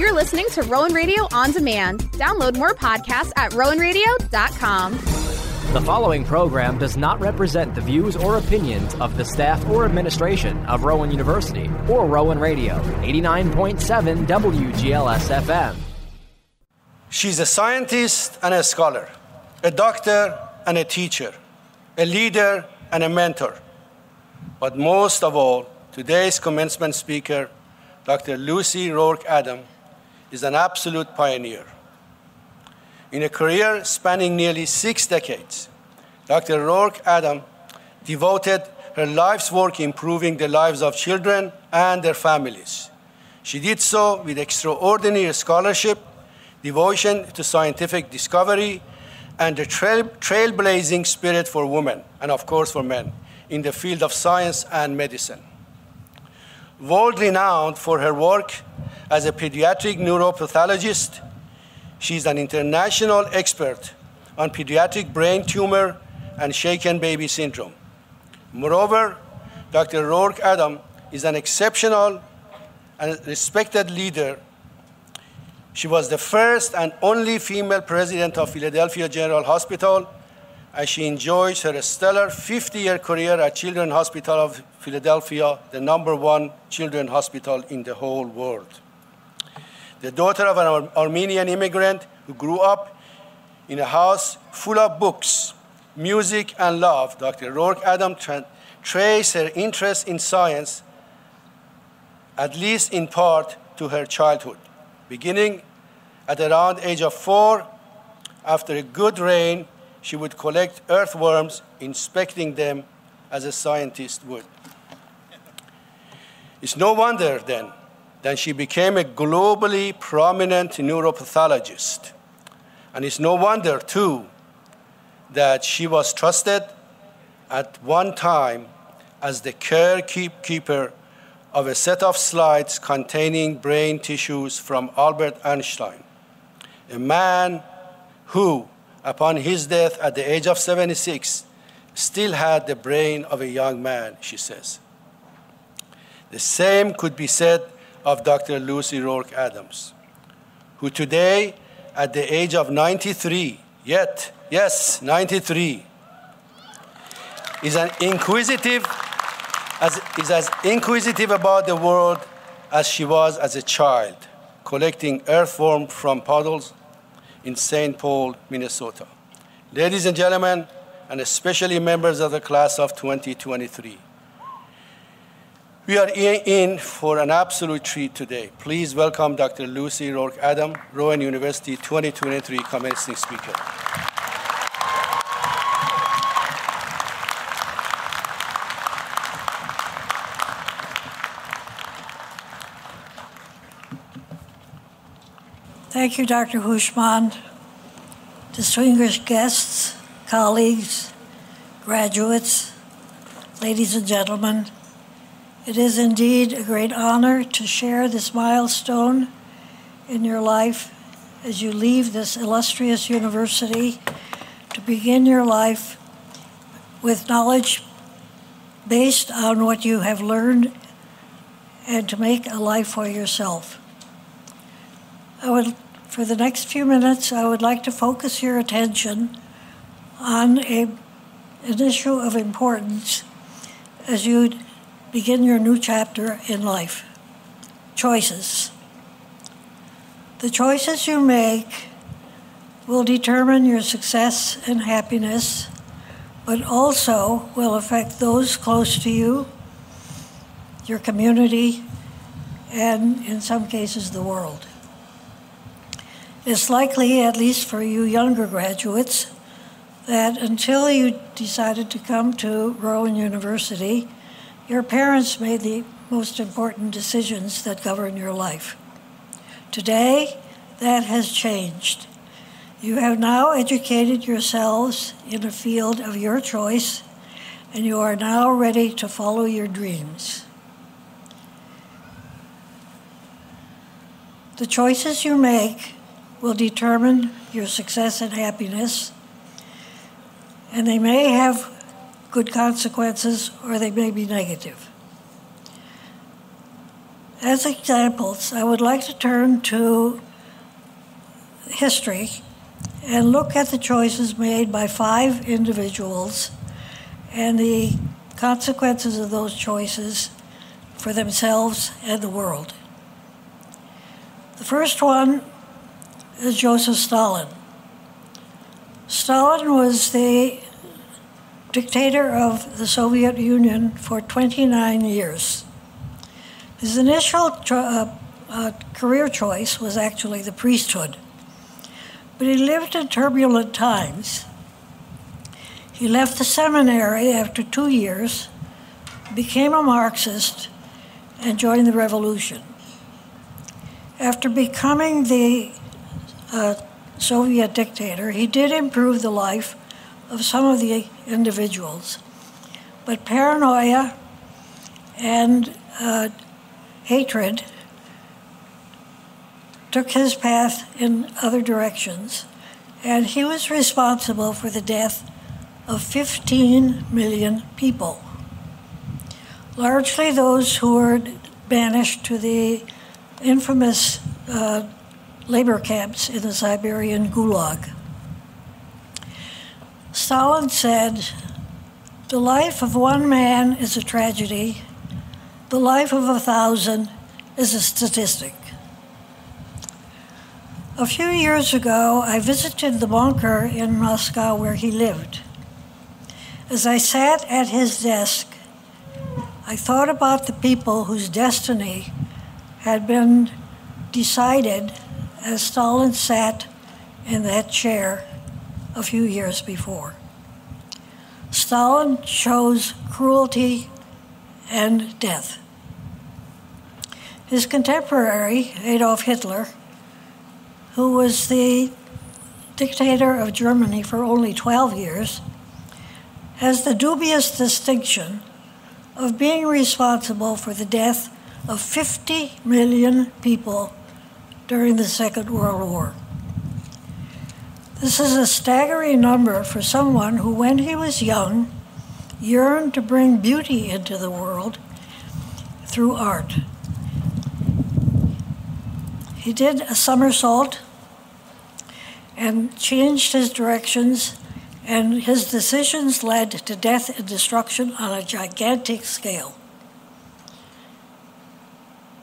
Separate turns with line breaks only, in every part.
You're listening to Rowan Radio on demand. Download more podcasts at rowanradio.com.
The following program does not represent the views or opinions of the staff or administration of Rowan University or Rowan Radio, 89.7 WGLS FM.
She's a scientist and a scholar, a doctor and a teacher, a leader and a mentor. But most of all, today's commencement speaker, Dr. Lucy Rorke Adam, is an absolute pioneer. In a career spanning nearly six decades, Dr. Rorke Adam devoted her life's work improving the lives of children and their families. She did so with extraordinary scholarship, devotion to scientific discovery, and a trail, trailblazing spirit for women, and of course for men, in the field of science and medicine. World renowned for her work as a pediatric neuropathologist, she's an international expert on pediatric brain tumor and shaken baby syndrome. Moreover, Dr. Rorke Adam is an exceptional and respected leader. She was the first and only female president of Philadelphia General Hospital, as she enjoys her stellar 50 year career at Children's Hospital of Philadelphia, the number one children's hospital in the whole world. The daughter of an Armenian immigrant who grew up in a house full of books music, and love, Dr. Rorke Adam tra- traced her interest in science, at least in part, to her childhood. Beginning at around age of four, after a good rain, she would collect earthworms, inspecting them as a scientist would. It's no wonder then that she became a globally prominent neuropathologist. And it's no wonder, too, that she was trusted at one time as the carekeeper of a set of slides containing brain tissues from Albert Einstein, a man who, upon his death at the age of 76, still had the brain of a young man, she says. The same could be said of Dr. Lucy Rorke Adams, who today, at the age of 93, yet Yes, 93. Is an inquisitive, as, is as inquisitive about the world as she was as a child, collecting earthworm from puddles in St. Paul, Minnesota. Ladies and gentlemen, and especially members of the class of 2023, we are in for an absolute treat today. Please welcome Dr. Lucy Rorke Adam, Rowan University 2023 commencing speaker.
Thank you, Dr. Houshmand. Distinguished guests, colleagues, graduates, ladies and gentlemen, it is indeed a great honor to share this milestone in your life as you leave this illustrious university to begin your life with knowledge based on what you have learned and to make a life for yourself. I would for the next few minutes, I would like to focus your attention on a, an issue of importance as you begin your new chapter in life choices. The choices you make will determine your success and happiness, but also will affect those close to you, your community, and in some cases, the world. It's likely, at least for you younger graduates, that until you decided to come to Rowan University, your parents made the most important decisions that govern your life. Today, that has changed. You have now educated yourselves in a field of your choice, and you are now ready to follow your dreams. The choices you make will determine your success and happiness. And they may have good consequences or they may be negative. As examples, I would like to turn to history and look at the choices made by five individuals and the consequences of those choices for themselves and the world. The first one is Joseph Stalin. Stalin was the dictator of the Soviet Union for 29 years. His initial uh, uh, career choice was actually the priesthood, but he lived in turbulent times. He left the seminary after two years, became a Marxist, and joined the revolution. After becoming the uh, Soviet dictator, he did improve the life of some of the individuals. But paranoia and uh, hatred took his path in other directions, and he was responsible for the death of 15 million people, largely those who were banished to the infamous uh, labor camps in the Siberian Gulag. Stalin said, The life of one man is a tragedy, the life of a thousand is a statistic. A few years ago, I visited the bunker in Moscow where he lived. As I sat at his desk, I thought about the people whose destiny had been decided as Stalin sat in that chair a few years before. Stalin chose cruelty and death. His contemporary, Adolf Hitler, who was the dictator of Germany for only 12 years, has the dubious distinction of being responsible for the death of 50 million people during the Second World War. This is a staggering number for someone who, when he was young, yearned to bring beauty into the world through art. He did a somersault and changed his directions, and his decisions led to death and destruction on a gigantic scale.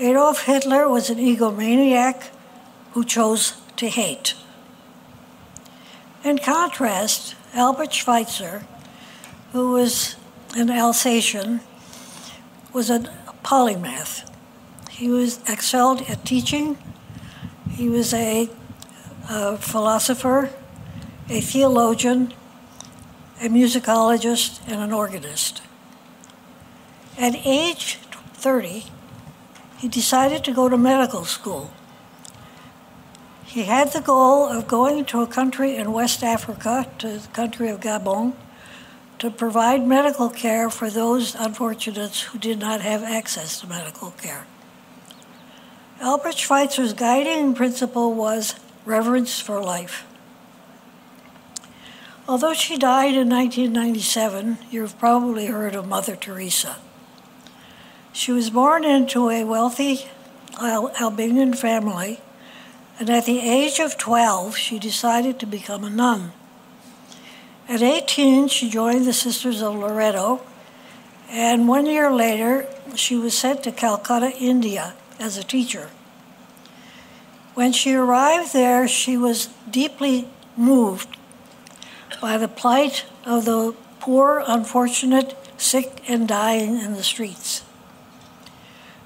Adolf Hitler was an egomaniac who chose to hate. In contrast, Albert Schweitzer, who was an Alsatian, was a polymath. He was excelled at teaching. He was a, a philosopher, a theologian, a musicologist, and an organist. At age 30, he decided to go to medical school. He had the goal of going to a country in West Africa, to the country of Gabon, to provide medical care for those unfortunates who did not have access to medical care. Albert Schweitzer's guiding principle was reverence for life. Although she died in 1997, you've probably heard of Mother Teresa. She was born into a wealthy Albanian family and at the age of 12, she decided to become a nun. At 18, she joined the Sisters of Loreto, and one year later, she was sent to Calcutta, India, as a teacher. When she arrived there, she was deeply moved by the plight of the poor, unfortunate, sick, and dying in the streets.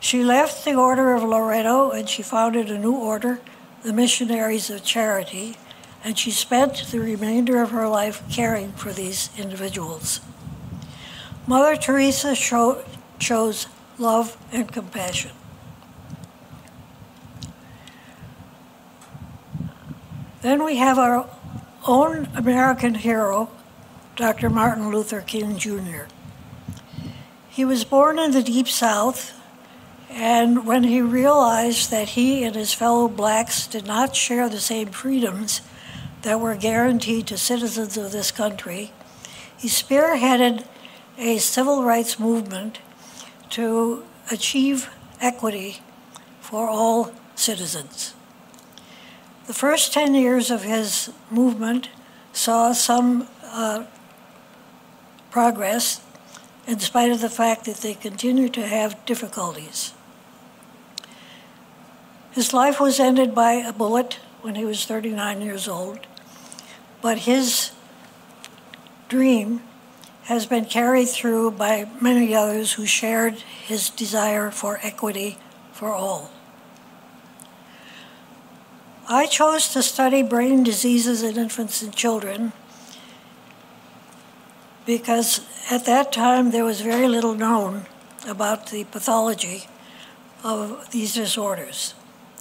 She left the Order of Loreto and she founded a new order the Missionaries of Charity, and she spent the remainder of her life caring for these individuals. Mother Teresa show, chose love and compassion. Then we have our own American hero, Dr. Martin Luther King Jr. He was born in the Deep South and when he realized that he and his fellow blacks did not share the same freedoms that were guaranteed to citizens of this country, he spearheaded a civil rights movement to achieve equity for all citizens. The first 10 years of his movement saw some uh, progress in spite of the fact that they continued to have difficulties. His life was ended by a bullet when he was 39 years old, but his dream has been carried through by many others who shared his desire for equity for all. I chose to study brain diseases in infants and children because at that time there was very little known about the pathology of these disorders.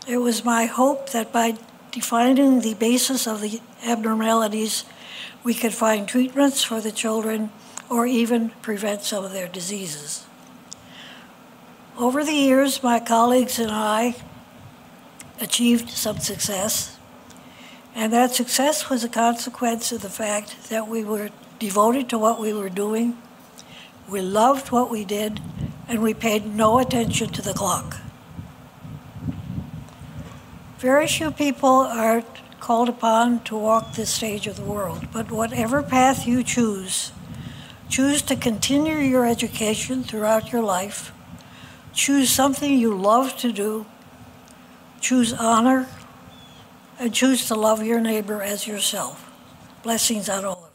It was my hope that by defining the basis of the abnormalities, we could find treatments for the children or even prevent some of their diseases. Over the years, my colleagues and I achieved some success, and that success was a consequence of the fact that we were devoted to what we were doing, we loved what we did, and we paid no attention to the clock. Very few people are called upon to walk this stage of the world, but whatever path you choose, Choose to continue your education throughout your life. Choose something you love to do. Choose honor. And choose to love your neighbor as yourself. Blessings on all of you.